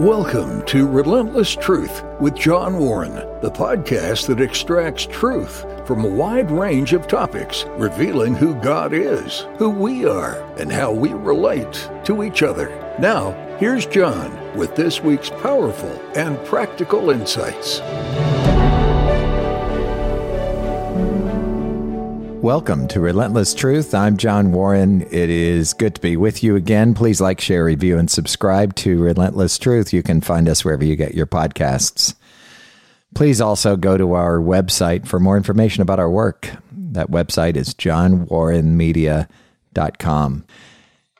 Welcome to Relentless Truth with John Warren, the podcast that extracts truth from a wide range of topics, revealing who God is, who we are, and how we relate to each other. Now, here's John with this week's powerful and practical insights. Welcome to Relentless Truth. I'm John Warren. It is good to be with you again. Please like, share, review, and subscribe to Relentless Truth. You can find us wherever you get your podcasts. Please also go to our website for more information about our work. That website is johnwarrenmedia.com.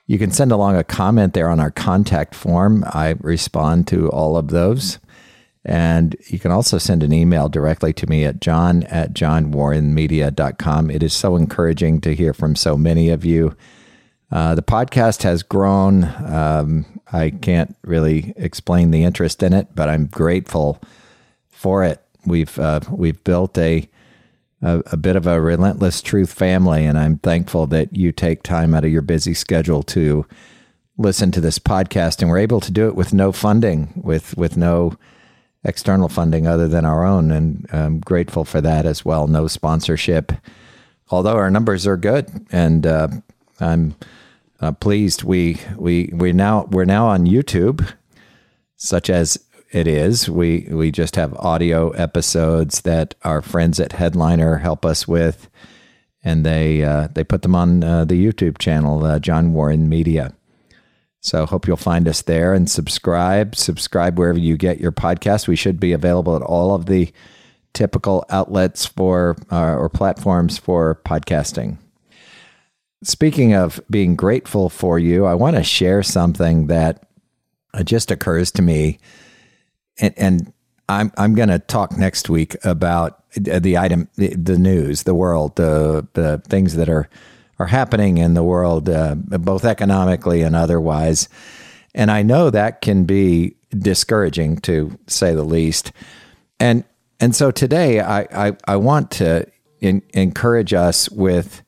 You can send along a comment there on our contact form. I respond to all of those. And you can also send an email directly to me at john at johnwarrenmedia.com. It is so encouraging to hear from so many of you. Uh, the podcast has grown. Um, I can't really explain the interest in it, but I'm grateful for it. We've uh, we've built a, a a bit of a relentless truth family, and I'm thankful that you take time out of your busy schedule to listen to this podcast, and we're able to do it with no funding, with with no external funding other than our own, and I'm grateful for that as well. No sponsorship, although our numbers are good, and uh, I'm uh, pleased. We we we now we're now on YouTube, such as it is. We we just have audio episodes that our friends at Headliner help us with, and they uh, they put them on uh, the YouTube channel, uh, John Warren Media. So hope you'll find us there and subscribe. Subscribe wherever you get your podcast. We should be available at all of the typical outlets for uh, or platforms for podcasting. Speaking of being grateful for you, I want to share something that just occurs to me, and, and I'm I'm going to talk next week about the item, the news, the world, the the things that are are happening in the world, uh, both economically and otherwise. And I know that can be discouraging to say the least. And and so today I, I, I want to in, encourage us with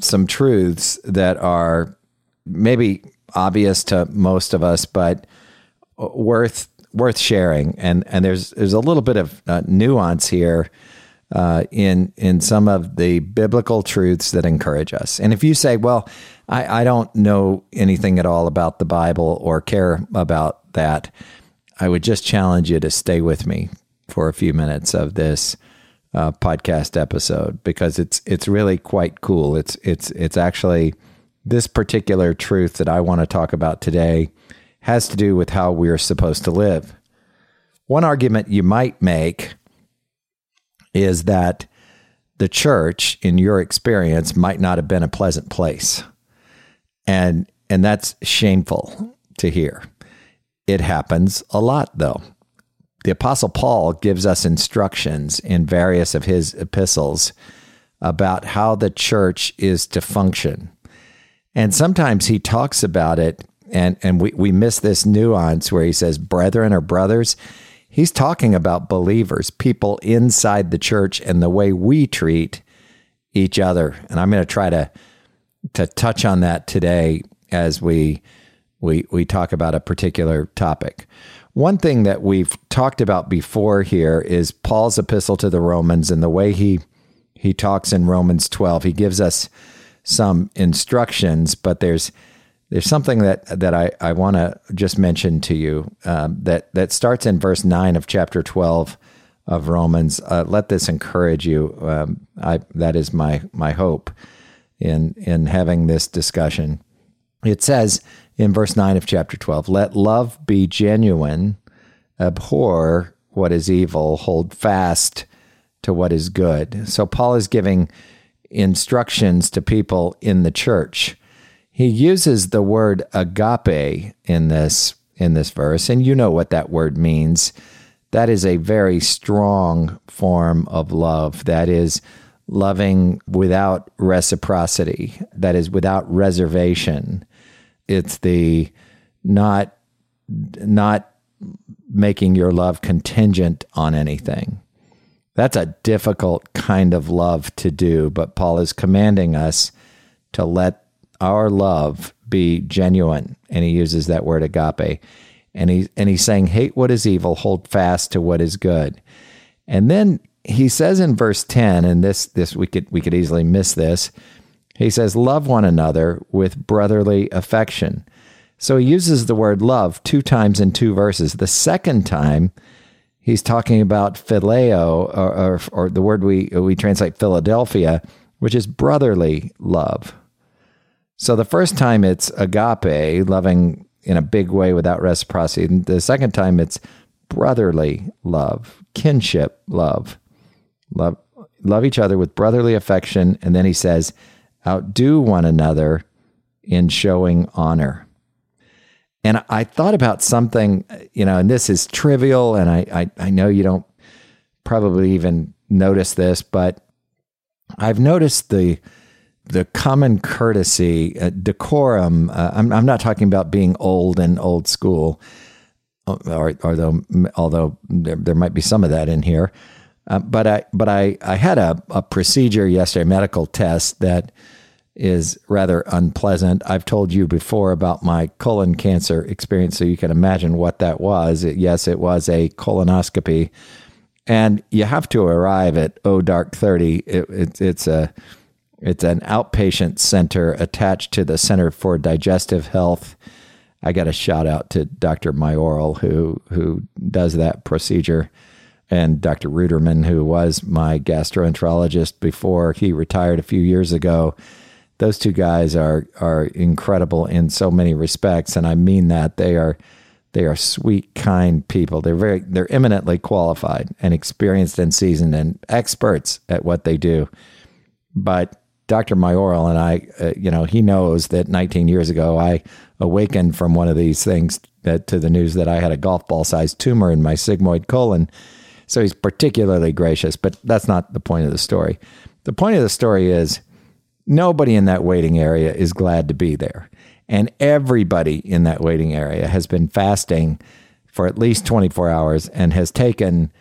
some truths that are maybe obvious to most of us, but worth worth sharing. And and there's there's a little bit of uh, nuance here uh, in in some of the biblical truths that encourage us. And if you say, "Well, I, I don't know anything at all about the Bible or care about that," I would just challenge you to stay with me for a few minutes of this uh, podcast episode because it's it's really quite cool. It's it's it's actually this particular truth that I want to talk about today has to do with how we're supposed to live. One argument you might make is that the church, in your experience, might not have been a pleasant place. And and that's shameful to hear. It happens a lot though. The apostle Paul gives us instructions in various of his epistles about how the church is to function. And sometimes he talks about it and, and we, we miss this nuance where he says brethren or brothers He's talking about believers, people inside the church, and the way we treat each other. And I'm going to try to to touch on that today as we we we talk about a particular topic. One thing that we've talked about before here is Paul's epistle to the Romans and the way he he talks in Romans 12. He gives us some instructions, but there's there's something that that I, I want to just mention to you um, that that starts in verse nine of chapter twelve of Romans. Uh, let this encourage you. Um, I that is my my hope in in having this discussion. It says in verse nine of chapter twelve, "Let love be genuine, abhor what is evil, hold fast to what is good." So Paul is giving instructions to people in the church he uses the word agape in this in this verse, and you know what that word means. That is a very strong form of love. That is loving without reciprocity. That is without reservation. It's the not not making your love contingent on anything. That's a difficult kind of love to do, but Paul is commanding us to let our love be genuine. And he uses that word agape. And he and he's saying, hate what is evil, hold fast to what is good. And then he says in verse 10, and this this we could we could easily miss this. He says, Love one another with brotherly affection. So he uses the word love two times in two verses. The second time, he's talking about phileo, or, or, or the word we, we translate Philadelphia, which is brotherly love. So the first time it's agape, loving in a big way without reciprocity. And the second time it's brotherly love, kinship love. Love love each other with brotherly affection. And then he says, outdo one another in showing honor. And I thought about something, you know, and this is trivial, and I, I, I know you don't probably even notice this, but I've noticed the the common courtesy, uh, decorum. Uh, I'm, I'm not talking about being old and old school, uh, or, although although there, there might be some of that in here. Uh, but I but I I had a, a procedure yesterday, a medical test that is rather unpleasant. I've told you before about my colon cancer experience, so you can imagine what that was. It, yes, it was a colonoscopy, and you have to arrive at oh Dark Thirty. It, it, it's a it's an outpatient center attached to the Center for Digestive Health. I got a shout out to Dr. Mayoral who who does that procedure, and Dr. Ruderman who was my gastroenterologist before he retired a few years ago those two guys are are incredible in so many respects, and I mean that they are they are sweet, kind people. They're very they're eminently qualified and experienced and seasoned and experts at what they do. But Dr. Mayoral and I, uh, you know, he knows that 19 years ago I awakened from one of these things that, to the news that I had a golf ball sized tumor in my sigmoid colon. So he's particularly gracious, but that's not the point of the story. The point of the story is Nobody in that waiting area is glad to be there. And everybody in that waiting area has been fasting for at least 24 hours and has taken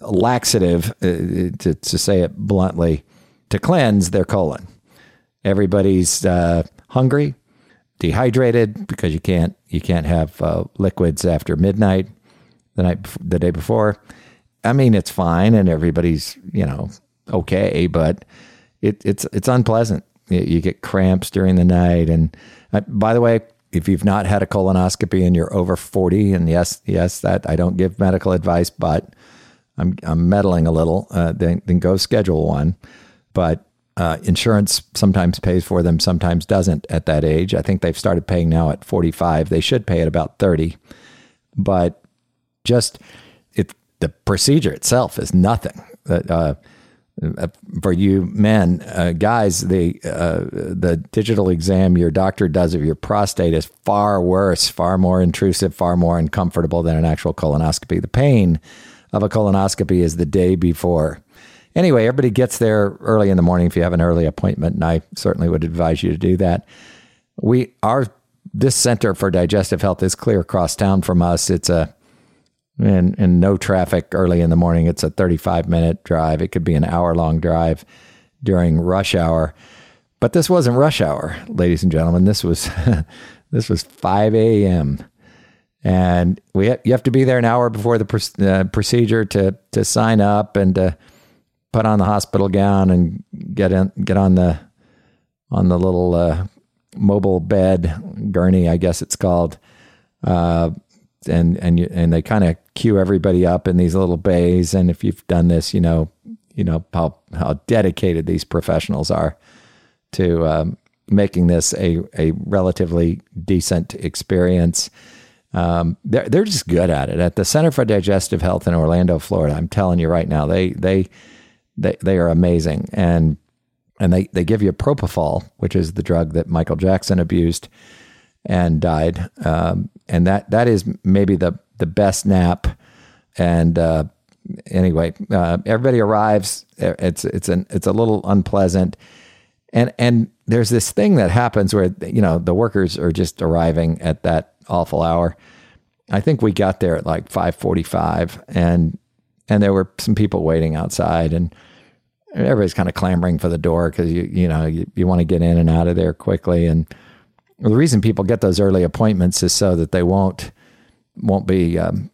laxative, uh, to, to say it bluntly, to cleanse their colon. Everybody's uh, hungry, dehydrated because you can't you can't have uh, liquids after midnight the night the day before. I mean, it's fine and everybody's you know okay, but it, it's it's unpleasant. You get cramps during the night. And uh, by the way, if you've not had a colonoscopy and you're over 40, and yes, yes, that I don't give medical advice, but I'm I'm meddling a little. Uh, then then go schedule one. But uh, insurance sometimes pays for them, sometimes doesn't at that age. I think they've started paying now at 45. They should pay at about 30. But just it, the procedure itself is nothing. Uh, for you men, uh, guys, the uh, the digital exam your doctor does of your prostate is far worse, far more intrusive, far more uncomfortable than an actual colonoscopy. The pain of a colonoscopy is the day before. Anyway, everybody gets there early in the morning if you have an early appointment, and I certainly would advise you to do that. We our this Center for Digestive Health is clear across town from us. It's a and, and no traffic early in the morning. It's a 35 minute drive. It could be an hour long drive during rush hour. But this wasn't rush hour, ladies and gentlemen. This was this was 5 a.m. And we ha- you have to be there an hour before the pr- uh, procedure to to sign up and to put on the hospital gown and get in get on the on the little uh, mobile bed gurney, I guess it's called. Uh, and and you, and they kind of queue everybody up in these little bays. And if you've done this, you know you know how how dedicated these professionals are to um, making this a a relatively decent experience. Um, they're they're just good at it. At the Center for Digestive Health in Orlando, Florida, I'm telling you right now, they they they they are amazing, and and they they give you propofol, which is the drug that Michael Jackson abused and died. Um, and that that is maybe the the best nap. And uh, anyway, uh, everybody arrives. It's it's an it's a little unpleasant, and and there's this thing that happens where you know the workers are just arriving at that awful hour. I think we got there at like five forty five, and and there were some people waiting outside, and everybody's kind of clamoring for the door because you you know you, you want to get in and out of there quickly and the reason people get those early appointments is so that they won't won't be um,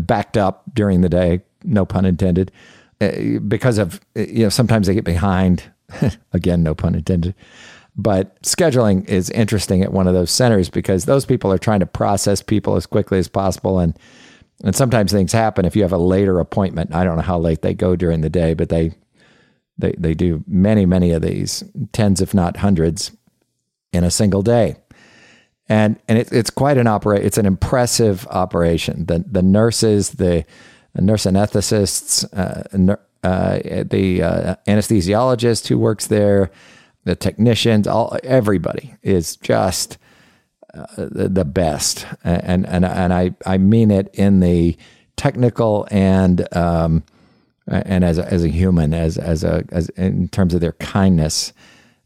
backed up during the day, no pun intended, uh, because of, you know, sometimes they get behind. Again, no pun intended. But scheduling is interesting at one of those centers because those people are trying to process people as quickly as possible. And, and sometimes things happen if you have a later appointment. I don't know how late they go during the day, but they, they, they do many, many of these, tens, if not hundreds, in a single day and and it, it's quite an opera. It's an impressive operation. The the nurses, the nurse anesthetists, uh, uh, the uh, anesthesiologist who works there, the technicians, all everybody is just uh, the, the, best, and and and I I mean it in the technical and um, and as a, as a human, as as a as in terms of their kindness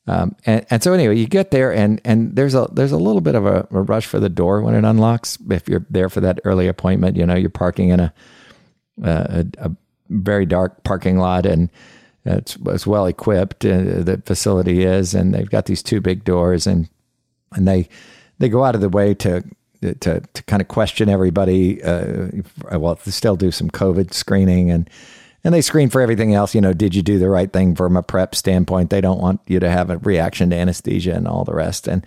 um, and, and so anyway, you get there and and there's a there's a little bit of a, a, rush for the door when it unlocks. If you're there for that early appointment, you know you're parking in a a, a very dark parking lot and it's, it's well equipped. Uh, the facility is, and they've got these two big doors and and they they go out of the way to to to kind of question everybody. Uh, well, they still do some COVID screening and and they screen for everything else. You know, did you do the right thing from a prep standpoint? They don't want you to have a reaction to anesthesia and all the rest. And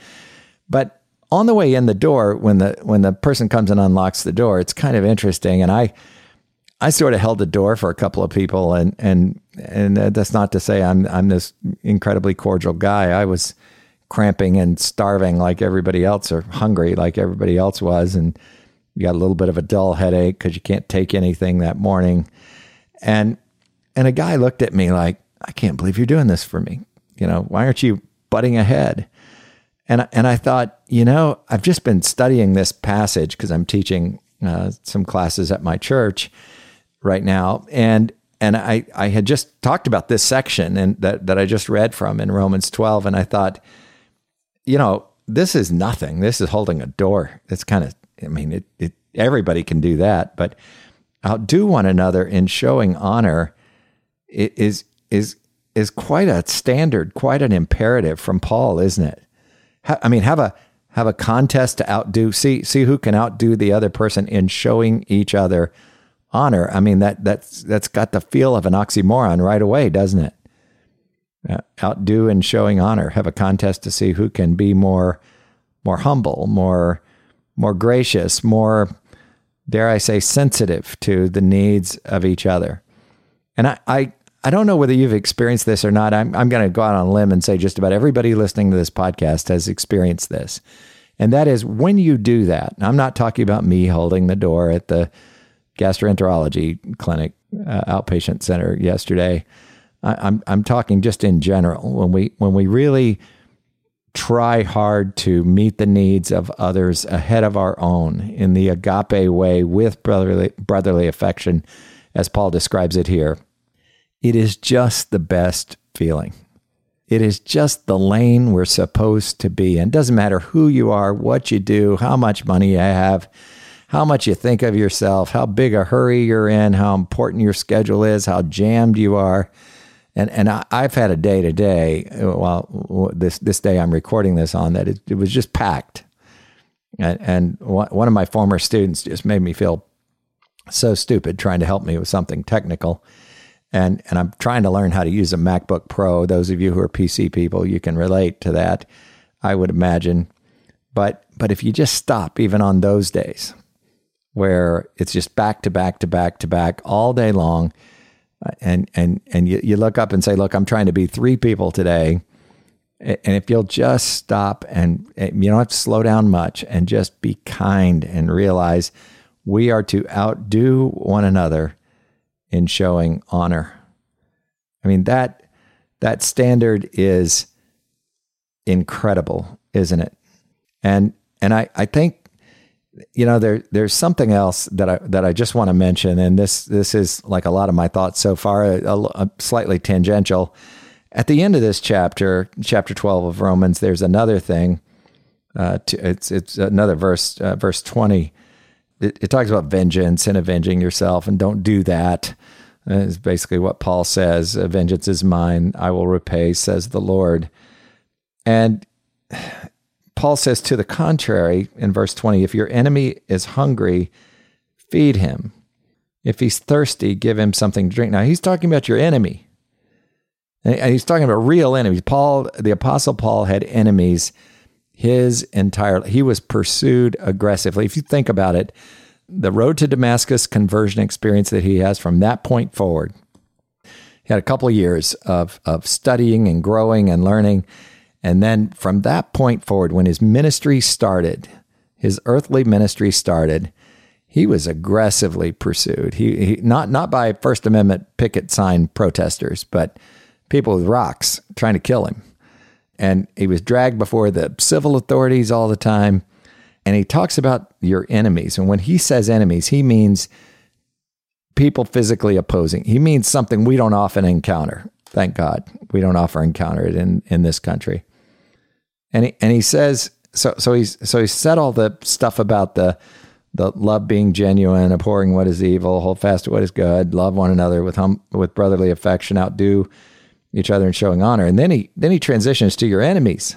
but on the way in the door, when the when the person comes and unlocks the door, it's kind of interesting. And I I sort of held the door for a couple of people, and and and that's not to say I'm I'm this incredibly cordial guy. I was cramping and starving like everybody else, or hungry like everybody else was, and you got a little bit of a dull headache because you can't take anything that morning. And and a guy looked at me like, I can't believe you're doing this for me. You know, why aren't you butting ahead? And and I thought, you know, I've just been studying this passage because I'm teaching uh, some classes at my church right now, and and I I had just talked about this section and that that I just read from in Romans 12, and I thought, you know, this is nothing. This is holding a door. It's kind of, I mean, it, it everybody can do that, but outdo one another in showing honor is is is quite a standard, quite an imperative from Paul, isn't it? I mean, have a have a contest to outdo see see who can outdo the other person in showing each other honor. I mean that that's that's got the feel of an oxymoron right away, doesn't it? Uh, outdo and showing honor. Have a contest to see who can be more more humble, more more gracious, more dare I say, sensitive to the needs of each other. And I, I, I don't know whether you've experienced this or not. I'm, I'm going to go out on a limb and say just about everybody listening to this podcast has experienced this. And that is when you do that, I'm not talking about me holding the door at the gastroenterology clinic uh, outpatient center yesterday. I, I'm, I'm talking just in general. When we, when we really try hard to meet the needs of others ahead of our own in the agape way with brotherly, brotherly affection, as Paul describes it here. It is just the best feeling. It is just the lane we're supposed to be in. Doesn't matter who you are, what you do, how much money you have, how much you think of yourself, how big a hurry you're in, how important your schedule is, how jammed you are and and I, have had a day today. Uh, well, this this day I'm recording this on that it, it was just packed, and, and one of my former students just made me feel so stupid trying to help me with something technical. And, and I'm trying to learn how to use a MacBook Pro. Those of you who are PC people, you can relate to that, I would imagine. But but if you just stop, even on those days, where it's just back to back to back to back all day long, and and and you, you look up and say, "Look, I'm trying to be three people today." And if you'll just stop and eh, you don't have to slow down much and just be kind and realize we are to outdo one another in showing honor. I mean that that standard is incredible, isn't it? And and I, I think you know there there's something else that I that I just want to mention, and this this is like a lot of my thoughts so far, a, a slightly tangential. At the end of this chapter, chapter twelve of Romans, there's another thing. Uh, to, it's it's another verse, uh, verse twenty. It, it, talks about vengeance and avenging yourself, and don't do that. Is basically what Paul says. Vengeance is mine; I will repay, says the Lord. And Paul says to the contrary in verse 20 if your enemy is hungry, feed him. If he's thirsty, give him something to drink. Now, he's talking about your enemy. And he's talking about real enemies. Paul, the apostle Paul had enemies his entire he was pursued aggressively. If you think about it, the road to Damascus conversion experience that he has from that point forward. He had a couple of years of of studying and growing and learning. And then from that point forward, when his ministry started, his earthly ministry started, he was aggressively pursued. He, he not not by First Amendment picket sign protesters, but people with rocks trying to kill him. And he was dragged before the civil authorities all the time. And he talks about your enemies. And when he says enemies, he means people physically opposing. He means something we don't often encounter. Thank God. We don't often encounter it in, in this country. And he, and he says, so, so he's, so he said all the stuff about the, the love being genuine, abhorring what is evil, hold fast to what is good, love one another with hum, with brotherly affection, outdo each other in showing honor. And then he then he transitions to your enemies.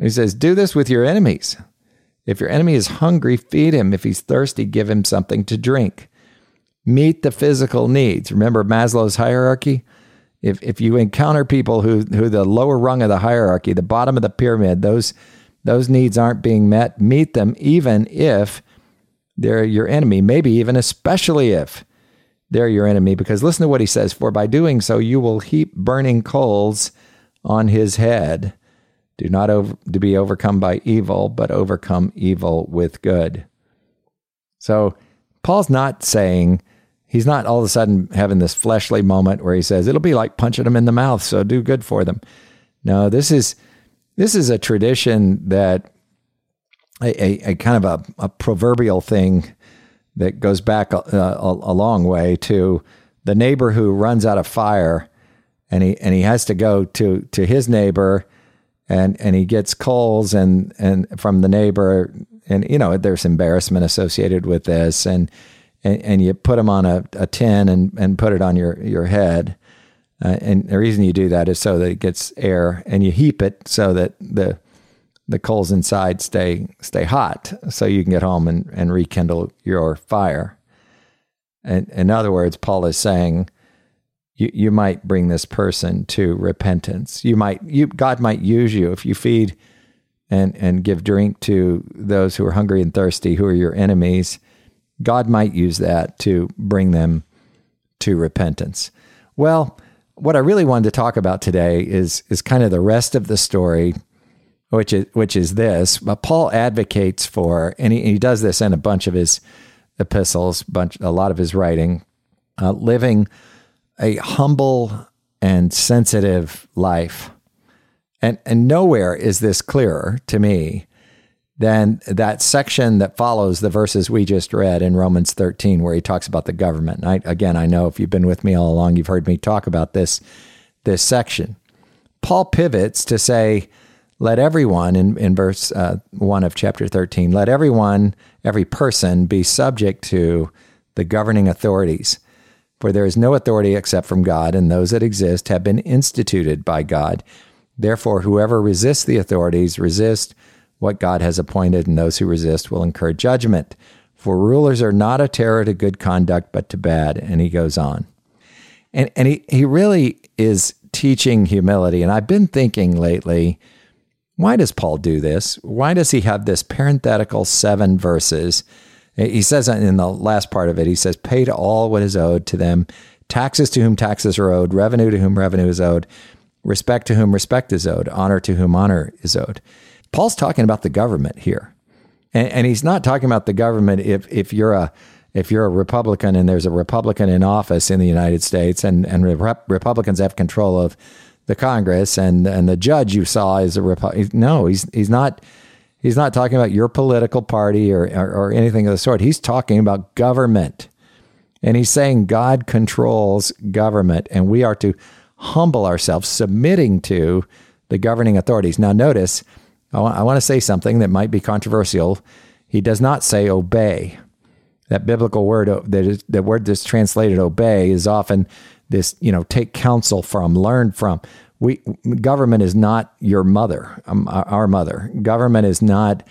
He says, "Do this with your enemies. If your enemy is hungry, feed him. If he's thirsty, give him something to drink. Meet the physical needs. Remember Maslow's hierarchy? If if you encounter people who who the lower rung of the hierarchy, the bottom of the pyramid, those those needs aren't being met, meet them even if they're your enemy, maybe even especially if they're your enemy. Because listen to what he says For by doing so, you will heap burning coals on his head. Do not over, to be overcome by evil, but overcome evil with good. So Paul's not saying, he's not all of a sudden having this fleshly moment where he says, it'll be like punching them in the mouth, so do good for them. No, this is this is a tradition that a, a, a kind of a, a proverbial thing that goes back a, a, long way to the neighbor who runs out of fire and he and he has to go to to his neighbor and and he gets coals and and from the neighbor and you know there's embarrassment associated with this and and, and you put them on a, a tin and and put it on your your head uh, and the reason you do that is so that it gets air and you heap it so that the the coals inside stay stay hot so you can get home and, and rekindle your fire. And in other words, Paul is saying you, you might bring this person to repentance. You might you God might use you if you feed and and give drink to those who are hungry and thirsty, who are your enemies. God might use that to bring them to repentance. Well, what I really wanted to talk about today is is kind of the rest of the story which is which is this. But Paul advocates for, and he, he does this in a bunch of his epistles, bunch a lot of his writing, uh, living a humble and sensitive life. And and nowhere is this clearer to me than that section that follows the verses we just read in Romans 13, where he talks about the government. And I, again, I know if you've been with me all along, you've heard me talk about this this section. Paul pivots to say, let everyone, in, in verse uh, 1 of chapter 13, let everyone, every person be subject to the governing authorities. For there is no authority except from God, and those that exist have been instituted by God. Therefore, whoever resists the authorities resists what God has appointed, and those who resist will incur judgment. For rulers are not a terror to good conduct, but to bad. And he goes on. And, and he, he really is teaching humility. And I've been thinking lately, why does Paul do this? Why does he have this parenthetical seven verses? He says in the last part of it, he says, Pay to all what is owed to them, taxes to whom taxes are owed, revenue to whom revenue is owed, respect to whom respect is owed, honor to whom honor is owed. Paul's talking about the government here. And, and he's not talking about the government if, if you're a if you're a Republican and there's a Republican in office in the United States and, and Rep- Republicans have control of the Congress and and the judge you saw is a Republican. No, he's he's not. He's not talking about your political party or, or, or anything of the sort. He's talking about government. And he's saying God controls government and we are to humble ourselves, submitting to the governing authorities. Now, notice, I want, I want to say something that might be controversial. He does not say obey. That biblical word, that is, the word that's translated obey, is often this, you know, take counsel from, learn from. we government is not your mother, um, our mother. Government is not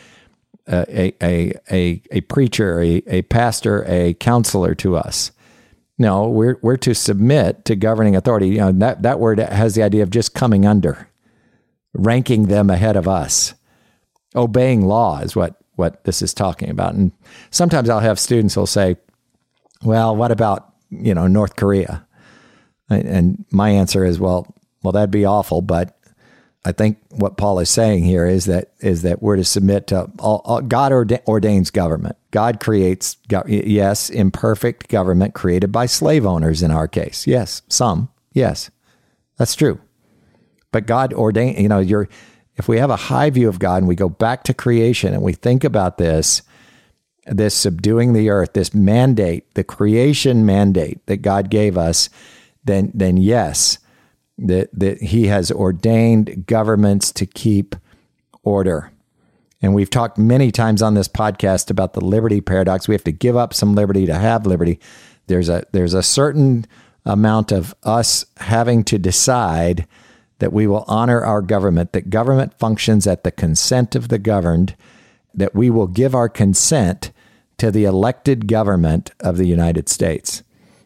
a a a a preacher, a, a pastor, a counselor to us. No, we're we're to submit to governing authority. You know that that word has the idea of just coming under, ranking them ahead of us. Obeying law is what what this is talking about. And sometimes I'll have students who'll say, "Well, what about you know North Korea?" And my answer is, "Well, well, that'd be awful, but I think what Paul is saying here is that is that we're to submit to all, all, God ordains government. God creates yes, imperfect government created by slave owners in our case. Yes, some. Yes. That's true. But God ordained, you know, you're if we have a high view of God and we go back to creation and we think about this this subduing the earth, this mandate, the creation mandate that God gave us, then then yes, that, that he has ordained governments to keep order. And we've talked many times on this podcast about the liberty paradox. We have to give up some liberty to have liberty. There's a there's a certain amount of us having to decide that we will honor our government, that government functions at the consent of the governed, that we will give our consent to the elected government of the United States.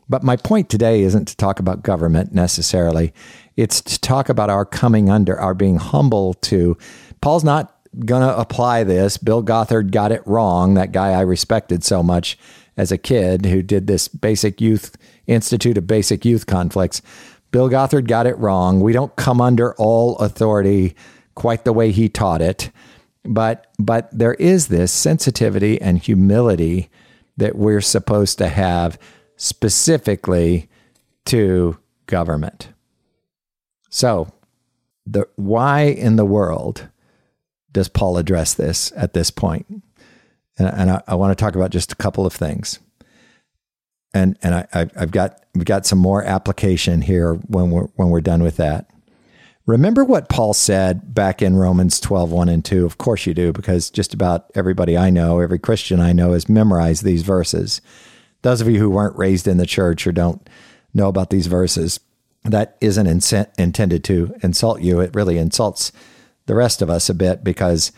But my point today isn't to talk about government necessarily. It's to talk about our coming under, our being humble to. Paul's not going to apply this. Bill Gothard got it wrong. That guy I respected so much as a kid who did this basic youth institute of basic youth conflicts. Bill Gothard got it wrong. We don't come under all authority quite the way he taught it. But but there is this sensitivity and humility that we're supposed to have specifically to government. So, the why in the world does Paul address this at this point? And, and I, I, want to talk about just a couple of things. And and I, I've got we've got some more application here when we're when we're done with that. Remember what Paul said back in Romans 12, 1 and 2? Of course you do, because just about everybody I know, every Christian I know, has memorized these verses those of you who weren't raised in the church or don't know about these verses, that isn't in- intended to insult you. It really insults the rest of us a bit because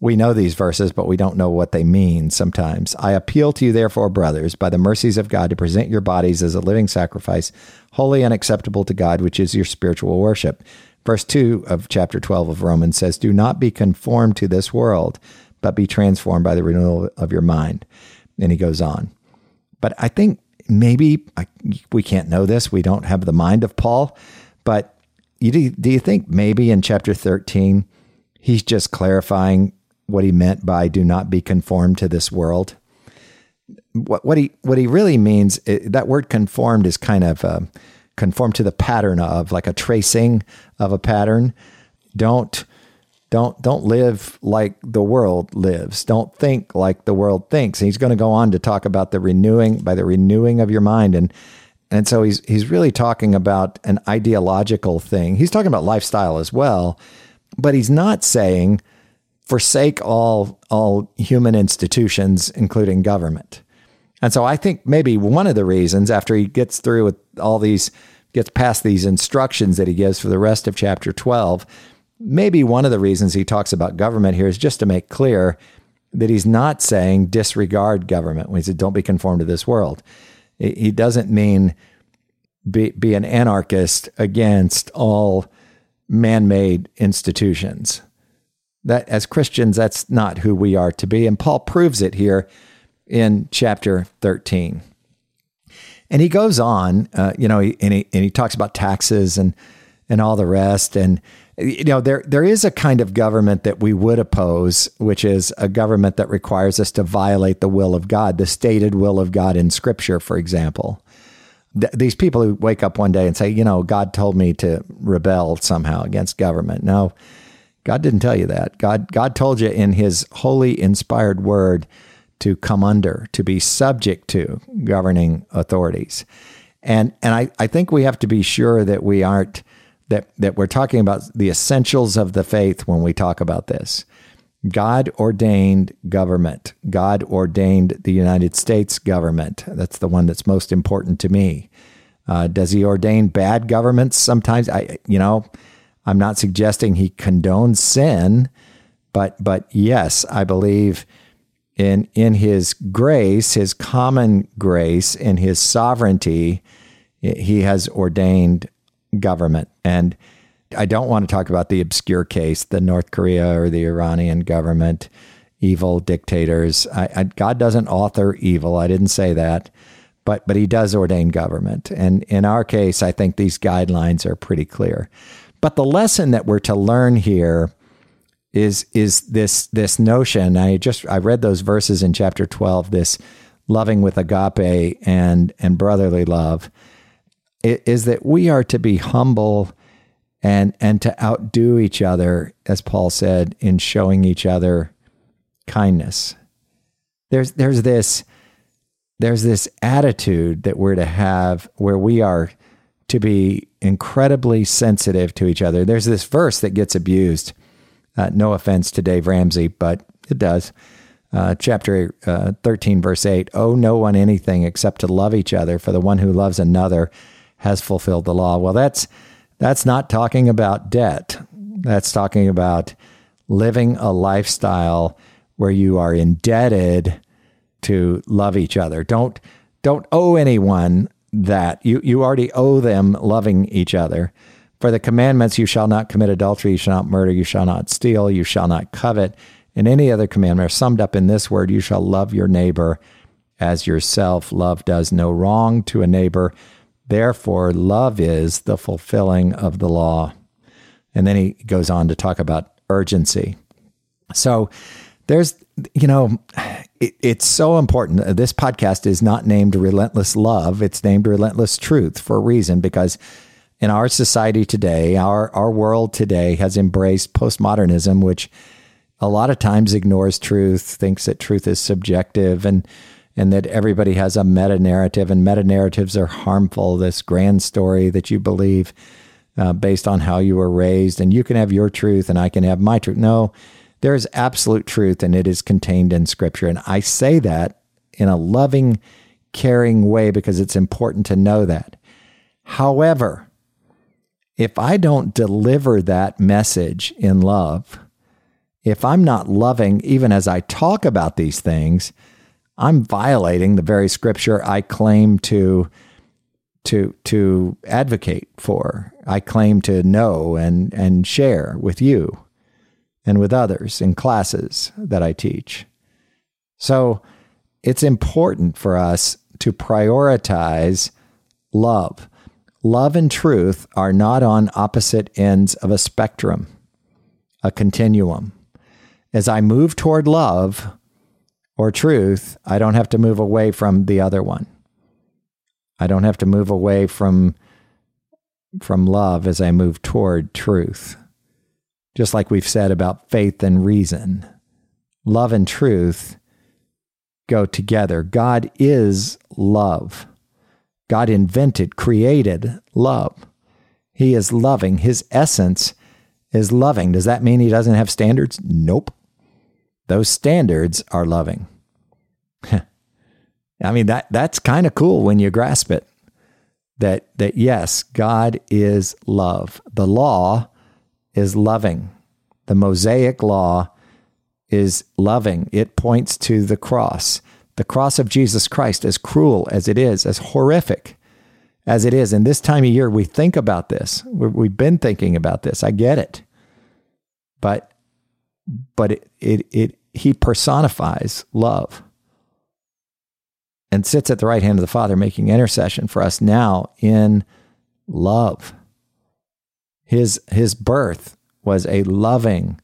we know these verses, but we don't know what they mean sometimes. I appeal to you, therefore, brothers, by the mercies of God, to present your bodies as a living sacrifice, holy and acceptable to God, which is your spiritual worship. Verse 2 of chapter 12 of Romans says, Do not be conformed to this world, but be transformed by the renewal of your mind. And he goes on. But I think maybe I, we can't know this. We don't have the mind of Paul. But you, do, do you think maybe in chapter 13, he's just clarifying what he meant by do not be conformed to this world? What, what he what he really means it, that word conformed is kind of uh, conform to the pattern of like a tracing of a pattern. Don't don't don't live like the world lives. Don't think like the world thinks. And he's going to go on to talk about the renewing by the renewing of your mind and and so he's he's really talking about an ideological thing. He's talking about lifestyle as well, but he's not saying forsake all all human institutions including government. And so I think maybe one of the reasons after he gets through with all these gets past these instructions that he gives for the rest of chapter 12 maybe one of the reasons he talks about government here is just to make clear that he's not saying disregard government when he said don't be conformed to this world. He doesn't mean be, be an anarchist against all man made institutions. That as Christians, that's not who we are to be. And Paul proves it here in chapter 13. And he goes on, uh, you know, and he, and he talks about taxes and, and all the rest. And you know there there is a kind of government that we would oppose which is a government that requires us to violate the will of God the stated will of God in scripture for example Th- these people who wake up one day and say you know God told me to rebel somehow against government no God didn't tell you that God God told you in his holy inspired word to come under to be subject to governing authorities and and I, I think we have to be sure that we aren't that that we're talking about the essentials of the faith when we talk about this. God ordained government. God ordained the United States government. That's the one that's most important to me. Uh, does he ordain bad governments sometimes? I, you know, I'm not suggesting he condones sin, but but yes, I believe in in his grace, his common grace, in his sovereignty, he has ordained government. And I don't want to talk about the obscure case, the North Korea or the Iranian government, evil dictators. I, I, God doesn't author evil. I didn't say that, but but He does ordain government. And in our case, I think these guidelines are pretty clear. But the lesson that we're to learn here is is this this notion. I just I read those verses in chapter twelve. This loving with agape and and brotherly love is that we are to be humble and and to outdo each other, as Paul said, in showing each other kindness. There's there's this there's this attitude that we're to have where we are to be incredibly sensitive to each other. There's this verse that gets abused. Uh, no offense to Dave Ramsey, but it does. Uh, chapter uh, 13, verse 8 Owe no one anything except to love each other, for the one who loves another has fulfilled the law. Well, that's that's not talking about debt. That's talking about living a lifestyle where you are indebted to love each other. Don't don't owe anyone that. You you already owe them loving each other. For the commandments you shall not commit adultery, you shall not murder, you shall not steal, you shall not covet, and any other commandment are summed up in this word, you shall love your neighbor as yourself. Love does no wrong to a neighbor Therefore, love is the fulfilling of the law. And then he goes on to talk about urgency. So there's, you know, it, it's so important. This podcast is not named Relentless Love, it's named Relentless Truth for a reason because in our society today, our, our world today has embraced postmodernism, which a lot of times ignores truth, thinks that truth is subjective, and and that everybody has a meta narrative, and meta narratives are harmful. This grand story that you believe uh, based on how you were raised, and you can have your truth, and I can have my truth. No, there is absolute truth, and it is contained in Scripture. And I say that in a loving, caring way because it's important to know that. However, if I don't deliver that message in love, if I'm not loving, even as I talk about these things, I'm violating the very scripture I claim to to to advocate for. I claim to know and and share with you and with others in classes that I teach. So it's important for us to prioritize love. Love and truth are not on opposite ends of a spectrum, a continuum. As I move toward love, or truth, I don't have to move away from the other one. I don't have to move away from from love as I move toward truth. Just like we've said about faith and reason. Love and truth go together. God is love. God invented, created love. He is loving. His essence is loving. Does that mean he doesn't have standards? Nope. Those standards are loving. I mean that that's kind of cool when you grasp it. That that yes, God is love. The law is loving. The Mosaic law is loving. It points to the cross. The cross of Jesus Christ, as cruel as it is, as horrific as it is. And this time of year, we think about this. We've been thinking about this. I get it. But but it, it, it he personifies love and sits at the right hand of the Father, making intercession for us now in love. His, his birth was a loving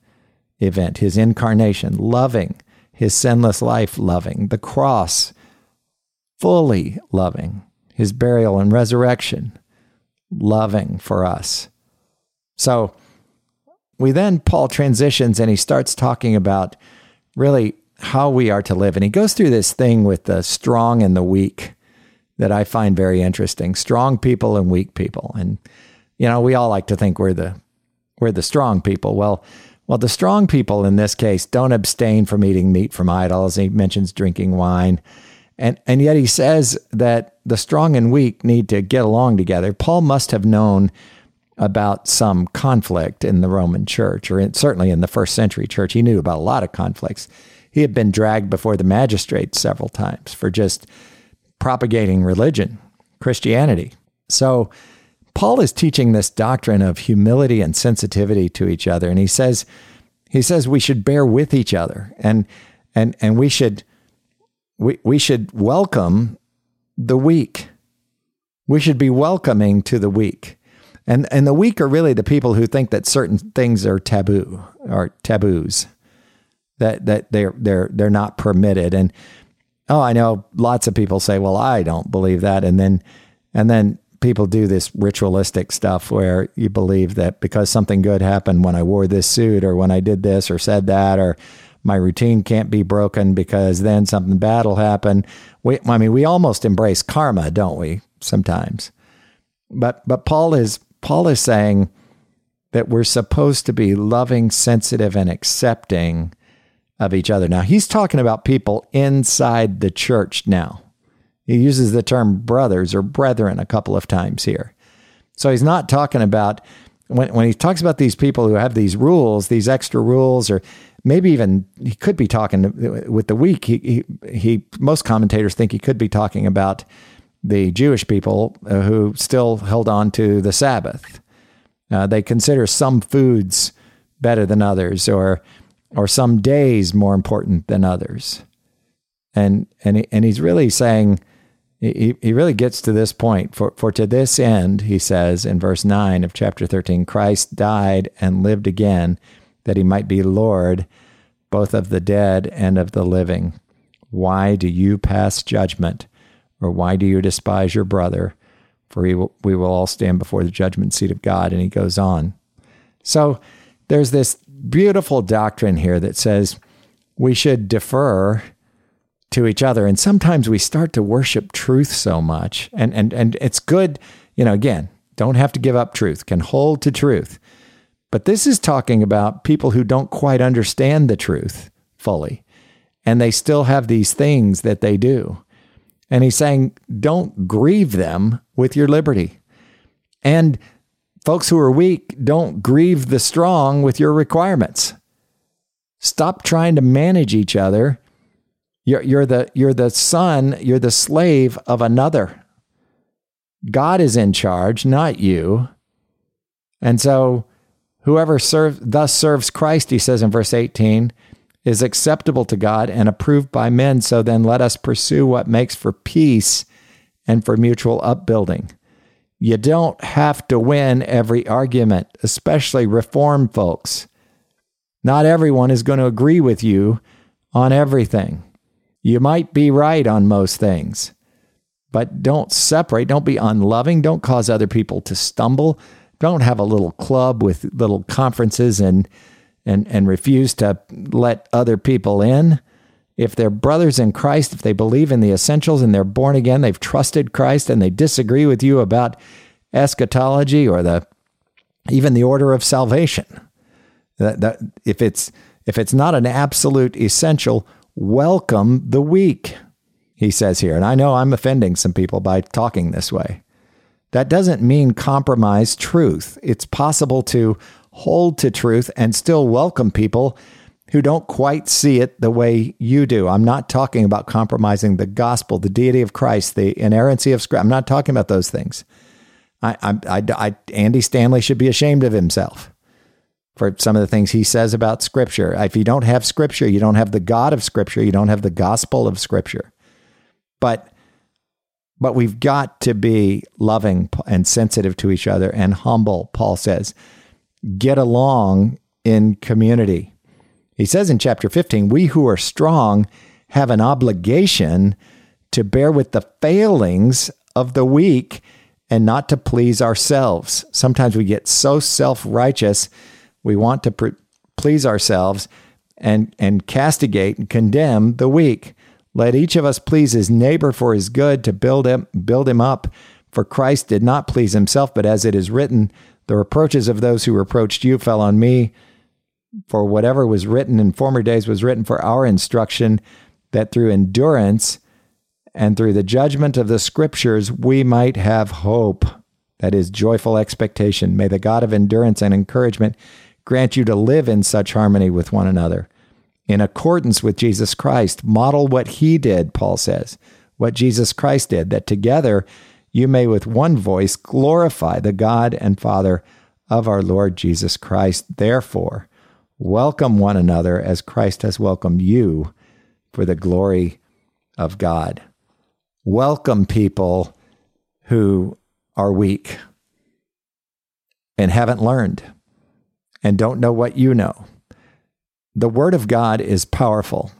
event, his incarnation, loving, his sinless life, loving, the cross, fully loving, his burial and resurrection, loving for us. So we then, Paul transitions and he starts talking about really how we are to live. And he goes through this thing with the strong and the weak that I find very interesting. Strong people and weak people. And you know, we all like to think we're the we're the strong people. Well, well, the strong people in this case don't abstain from eating meat from idols. He mentions drinking wine. And and yet he says that the strong and weak need to get along together. Paul must have known about some conflict in the Roman church, or in, certainly in the first century church. He knew about a lot of conflicts. He had been dragged before the magistrates several times for just propagating religion, Christianity. So, Paul is teaching this doctrine of humility and sensitivity to each other, and he says, he says we should bear with each other, and and and we should we we should welcome the weak. We should be welcoming to the weak. And and the weak are really the people who think that certain things are taboo or taboos. That that they're they're they're not permitted. And oh, I know lots of people say, "Well, I don't believe that." And then and then people do this ritualistic stuff where you believe that because something good happened when I wore this suit or when I did this or said that or my routine can't be broken because then something bad will happen. We, I mean, we almost embrace karma, don't we? Sometimes, but but Paul is Paul is saying that we're supposed to be loving, sensitive, and accepting of each other. Now he's talking about people inside the church. Now he uses the term brothers or brethren a couple of times here, so he's not talking about when when he talks about these people who have these rules, these extra rules, or maybe even he could be talking with the weak. He, he, he most commentators think he could be talking about the Jewish people uh, who still held on to the Sabbath. Uh, they consider some foods better than others, or or some days more important than others. And and and he's really saying he, he really gets to this point for for to this end he says in verse 9 of chapter 13 Christ died and lived again that he might be Lord both of the dead and of the living. Why do you pass judgment? Or why do you despise your brother? For will, we will all stand before the judgment seat of God. And he goes on. So there's this beautiful doctrine here that says we should defer to each other. And sometimes we start to worship truth so much. And, and, and it's good, you know, again, don't have to give up truth, can hold to truth. But this is talking about people who don't quite understand the truth fully, and they still have these things that they do. And he's saying, don't grieve them with your liberty. And folks who are weak, don't grieve the strong with your requirements. Stop trying to manage each other. You're, you're, the, you're the son, you're the slave of another. God is in charge, not you. And so Whoever serve, thus serves Christ, he says in verse 18, is acceptable to God and approved by men. So then let us pursue what makes for peace and for mutual upbuilding. You don't have to win every argument, especially reform folks. Not everyone is going to agree with you on everything. You might be right on most things, but don't separate. Don't be unloving. Don't cause other people to stumble. Don't have a little club with little conferences and and and refuse to let other people in. If they're brothers in Christ, if they believe in the essentials and they're born again, they've trusted Christ and they disagree with you about eschatology or the even the order of salvation. That, that if it's if it's not an absolute essential, welcome the weak, he says here. And I know I'm offending some people by talking this way. That doesn't mean compromise truth. It's possible to hold to truth and still welcome people who don't quite see it the way you do. I'm not talking about compromising the gospel, the deity of Christ, the inerrancy of Scripture. I'm not talking about those things. I, I, I, I, Andy Stanley should be ashamed of himself for some of the things he says about Scripture. If you don't have Scripture, you don't have the God of Scripture, you don't have the gospel of Scripture. But but we've got to be loving and sensitive to each other and humble, Paul says. Get along in community. He says in chapter 15, we who are strong have an obligation to bear with the failings of the weak and not to please ourselves. Sometimes we get so self righteous, we want to please ourselves and, and castigate and condemn the weak. Let each of us please his neighbor for his good to build him, build him up. For Christ did not please himself, but as it is written, the reproaches of those who reproached you fell on me. For whatever was written in former days was written for our instruction, that through endurance and through the judgment of the scriptures we might have hope. that is joyful expectation. May the God of endurance and encouragement grant you to live in such harmony with one another. In accordance with Jesus Christ, model what he did, Paul says, what Jesus Christ did, that together you may with one voice glorify the God and Father of our Lord Jesus Christ. Therefore, welcome one another as Christ has welcomed you for the glory of God. Welcome people who are weak and haven't learned and don't know what you know. The Word of God is powerful.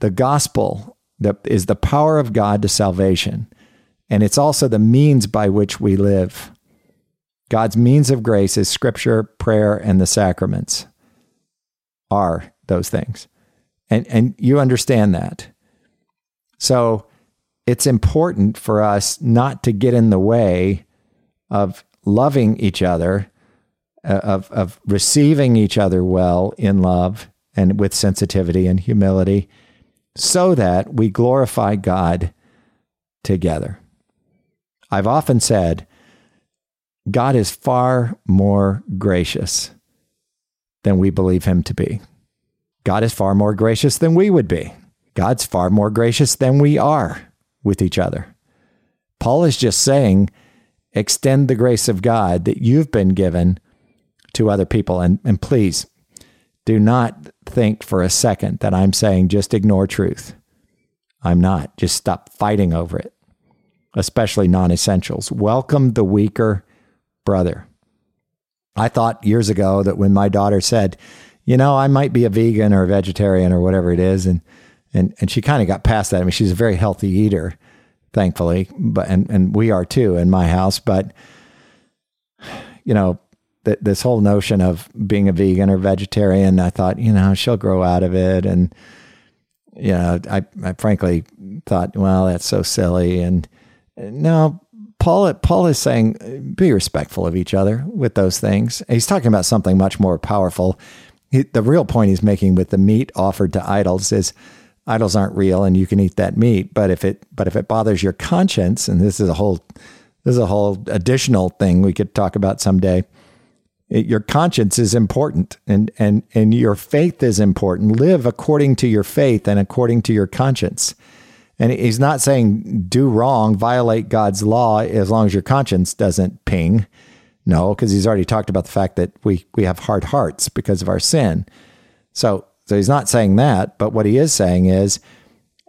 The gospel is the power of God to salvation, and it's also the means by which we live. God's means of grace is Scripture, prayer, and the sacraments are those things. And, and you understand that. So it's important for us not to get in the way of loving each other, Uh, of, of receiving each other well in love and with sensitivity and humility, so that we glorify God together. I've often said, God is far more gracious than we believe him to be. God is far more gracious than we would be. God's far more gracious than we are with each other. Paul is just saying, extend the grace of God that you've been given to other people. And, and please do not think for a second that I'm saying just ignore truth. I'm not. Just stop fighting over it, especially non essentials. Welcome the weaker brother. I thought years ago that when my daughter said, you know, I might be a vegan or a vegetarian or whatever it is, and and and she kind of got past that. I mean, she's a very healthy eater, thankfully, but and and we are too in my house. But you know, th- this whole notion of being a vegan or vegetarian, I thought, you know, she'll grow out of it, and you know, I I frankly thought, well, that's so silly, and no. Paul, Paul is saying, be respectful of each other with those things. He's talking about something much more powerful. He, the real point he's making with the meat offered to idols is idols aren't real and you can eat that meat but if it but if it bothers your conscience and this is a whole this is a whole additional thing we could talk about someday it, your conscience is important and and and your faith is important. Live according to your faith and according to your conscience. And he's not saying do wrong violate god's law as long as your conscience doesn't ping. No because he's already talked about the fact that we we have hard hearts because of our sin. So so he's not saying that, but what he is saying is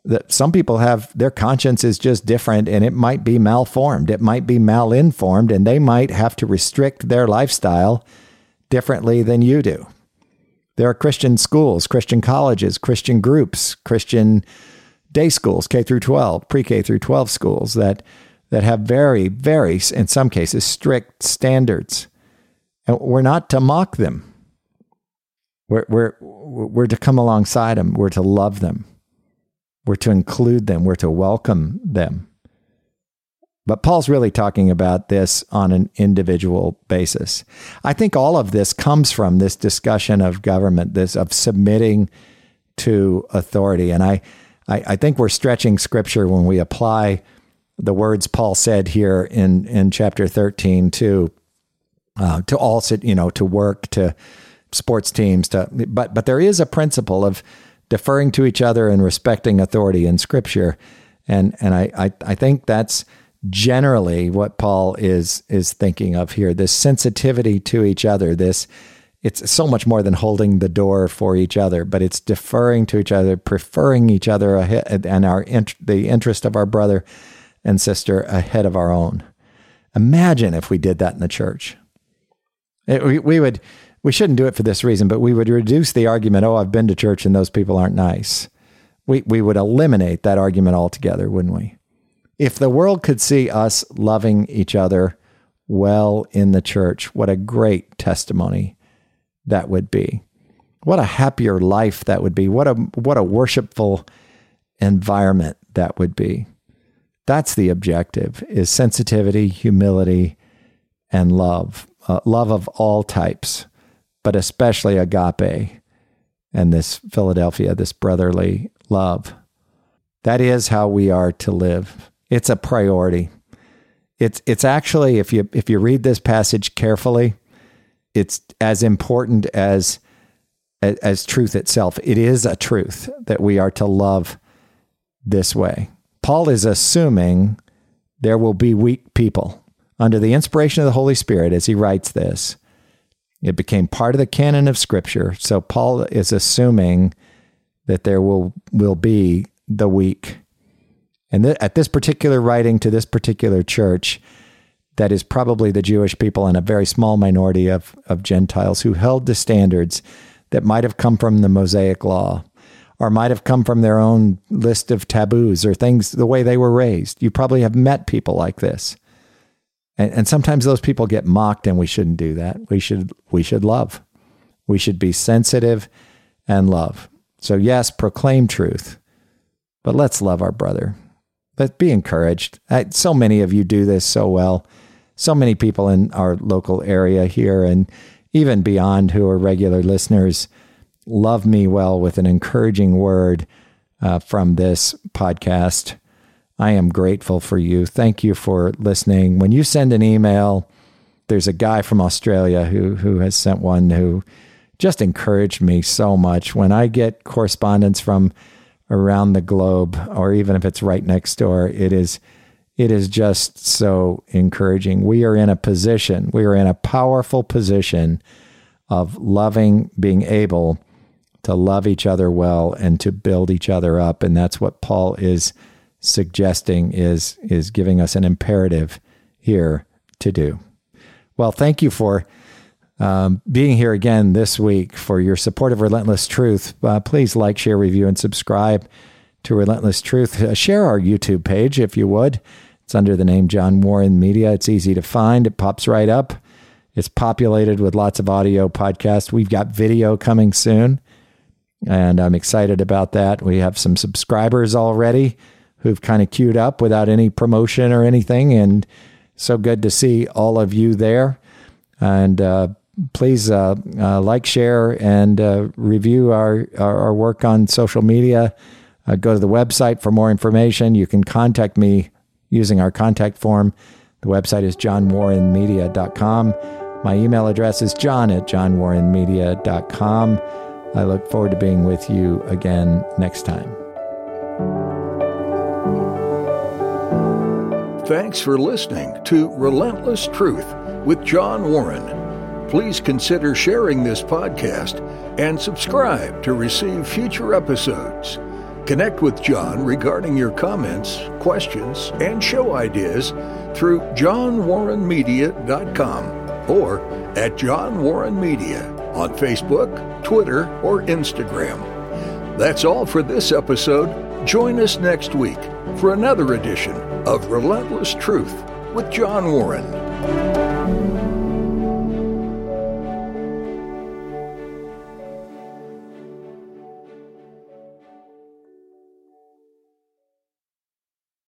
that some people have their conscience is just different and it might be malformed, it might be malinformed, and they might have to restrict their lifestyle differently than you do. There are Christian schools, Christian colleges, Christian groups, Christian day schools, K through 12, pre-K through 12 schools that that have very, very, in some cases, strict standards. And we're not to mock them. We're, we're, we're to come alongside them. We're to love them. We're to include them. We're to welcome them. But Paul's really talking about this on an individual basis. I think all of this comes from this discussion of government, this of submitting to authority. And I, I, I think we're stretching scripture when we apply the words Paul said here in, in chapter 13 to, uh, to all, you know, to work, to, sports teams to but but there is a principle of deferring to each other and respecting authority in scripture. And and I, I I think that's generally what Paul is is thinking of here this sensitivity to each other this it's so much more than holding the door for each other but it's deferring to each other preferring each other ahead and our the interest of our brother and sister ahead of our own. Imagine if we did that in the church. It, we, we would we shouldn't do it for this reason, but we would reduce the argument, oh, I've been to church and those people aren't nice. We, we would eliminate that argument altogether, wouldn't we? If the world could see us loving each other well in the church, what a great testimony that would be. What a happier life that would be. What a what a worshipful environment that would be. That's the objective is sensitivity, humility, and love. Uh, love of all types but especially agape and this Philadelphia, this brotherly love. That is how we are to live. It's a priority. It's it's actually if you if you read this passage carefully, it's as important as as, as truth itself. It is a truth that we are to love this way. Paul is assuming there will be weak people under the inspiration of the Holy Spirit as he writes this. It became part of the canon of Scripture. So Paul is assuming that there will will be the weak. And th- at this particular writing to this particular church, that is probably the Jewish people and a very small minority of, of Gentiles who held the standards that might have come from the Mosaic law or might have come from their own list of taboos or things the way they were raised. You probably have met people like this. And, and sometimes those people get mocked and we shouldn't do that. We should we should love. We should be sensitive and love. So yes, proclaim truth, but let's love our brother. But be encouraged. I, so many of you do this so well so many people in our local area here and even beyond who are regular listeners love me well with an encouraging word uh, from this podcast. I am grateful for you. Thank you for listening. When you send an email, there's a guy from Australia who who has sent one who just encouraged me so much. When I get correspondence from around the globe, or even if it's right next door, it is it is just so encouraging. We are in a position, we are in a powerful position of loving, being able to love each other well and to build each other up. And that's what Paul is suggesting is, is giving us an imperative here to do. Well, thank you for um, being here again this week for your support of Relentless Truth. Uh, please like, share, review, and subscribe to Relentless Truth. Uh, share our YouTube page if you would. It's under the name John Warren Media. It's easy to find. It pops right up. It's populated with lots of audio podcasts. We've got video coming soon, and I'm excited about that. We have some subscribers already who've kind of queued up without any promotion or anything, and so good to see all of you there. And uh, please uh, uh, like, share, and uh, review our, our, our work on social media. Uh, go to the website for more information. You can contact me using our contact form. The website is johnwarrenmedia.com. My email address is john at johnwarrenmedia.com. I look forward to being with you again next time. Thanks for listening to Relentless Truth with John Warren. Please consider sharing this podcast and subscribe to receive future episodes. Connect with John regarding your comments, questions, and show ideas through johnwarrenmedia.com or at John Warren Media on Facebook, Twitter, or Instagram. That's all for this episode. Join us next week for another edition of Relentless Truth with John Warren.